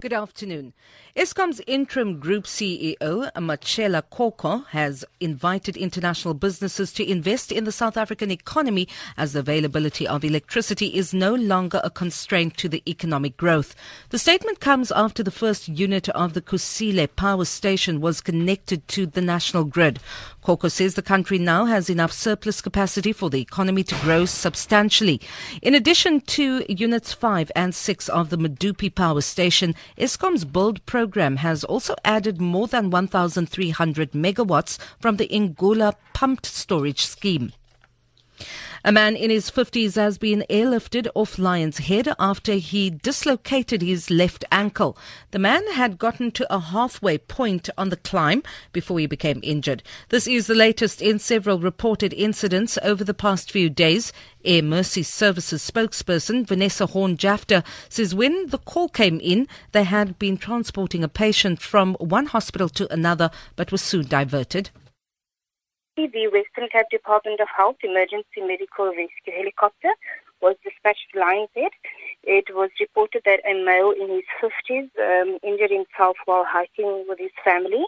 Good afternoon. Eskom's interim group CEO, Matshela Koko, has invited international businesses to invest in the South African economy as the availability of electricity is no longer a constraint to the economic growth. The statement comes after the first unit of the Kusile power station was connected to the national grid. Koko says the country now has enough surplus capacity for the economy to grow substantially. In addition to units 5 and 6 of the Medupi power station, Eskom's build program has also added more than 1,300 megawatts from the Ingula pumped storage scheme. A man in his 50s has been airlifted off Lion's Head after he dislocated his left ankle. The man had gotten to a halfway point on the climb before he became injured. This is the latest in several reported incidents over the past few days. Air Mercy Services spokesperson Vanessa Horn Jafter says when the call came in, they had been transporting a patient from one hospital to another but was soon diverted. The Western Cape Department of Health Emergency Medical Rescue helicopter was dispatched to Lions Head. It was reported that a male in his 50s um, injured himself while hiking with his family.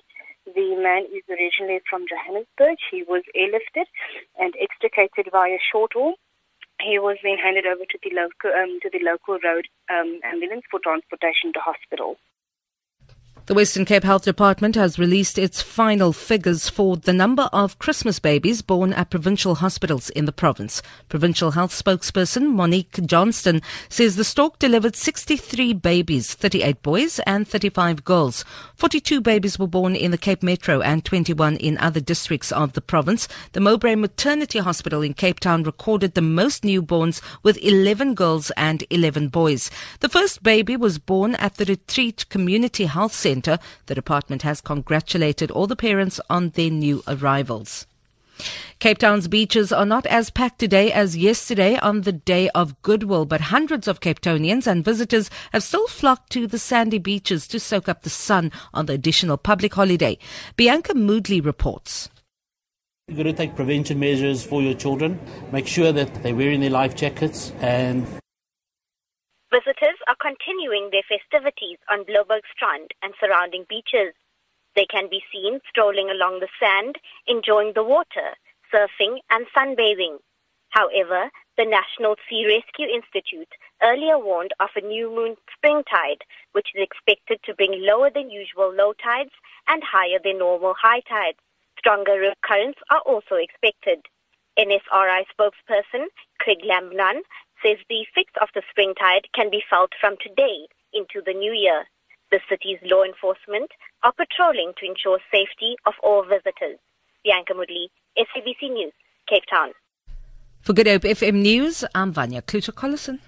The man is originally from Johannesburg. He was airlifted and extricated via short haul. He was then handed over to the local um, to the local road um, ambulance for transportation to hospital. The Western Cape Health Department has released its final figures for the number of Christmas babies born at provincial hospitals in the province. Provincial Health spokesperson Monique Johnston says the Stork delivered 63 babies, 38 boys and 35 girls. 42 babies were born in the Cape Metro and 21 in other districts of the province. The Mowbray Maternity Hospital in Cape Town recorded the most newborns with 11 girls and 11 boys. The first baby was born at the Retreat Community Health Centre Centre, the department has congratulated all the parents on their new arrivals. Cape Town's beaches are not as packed today as yesterday on the day of goodwill, but hundreds of Cape Townians and visitors have still flocked to the sandy beaches to soak up the sun on the additional public holiday. Bianca Moodley reports. You've got to take prevention measures for your children. Make sure that they're wearing their life jackets and Visitors are continuing their festivities on Blouberg Strand and surrounding beaches. They can be seen strolling along the sand, enjoying the water, surfing and sunbathing. However, the National Sea Rescue Institute earlier warned of a new moon spring tide, which is expected to bring lower than usual low tides and higher than normal high tides. Stronger currents are also expected. NSRI spokesperson Craig Lambinon says the effects of the spring tide can be felt from today into the new year. The city's law enforcement are patrolling to ensure safety of all visitors. Bianca Moodley, SABC News, Cape Town. For Good Hope FM News, I'm Vanya Kluter-Collison.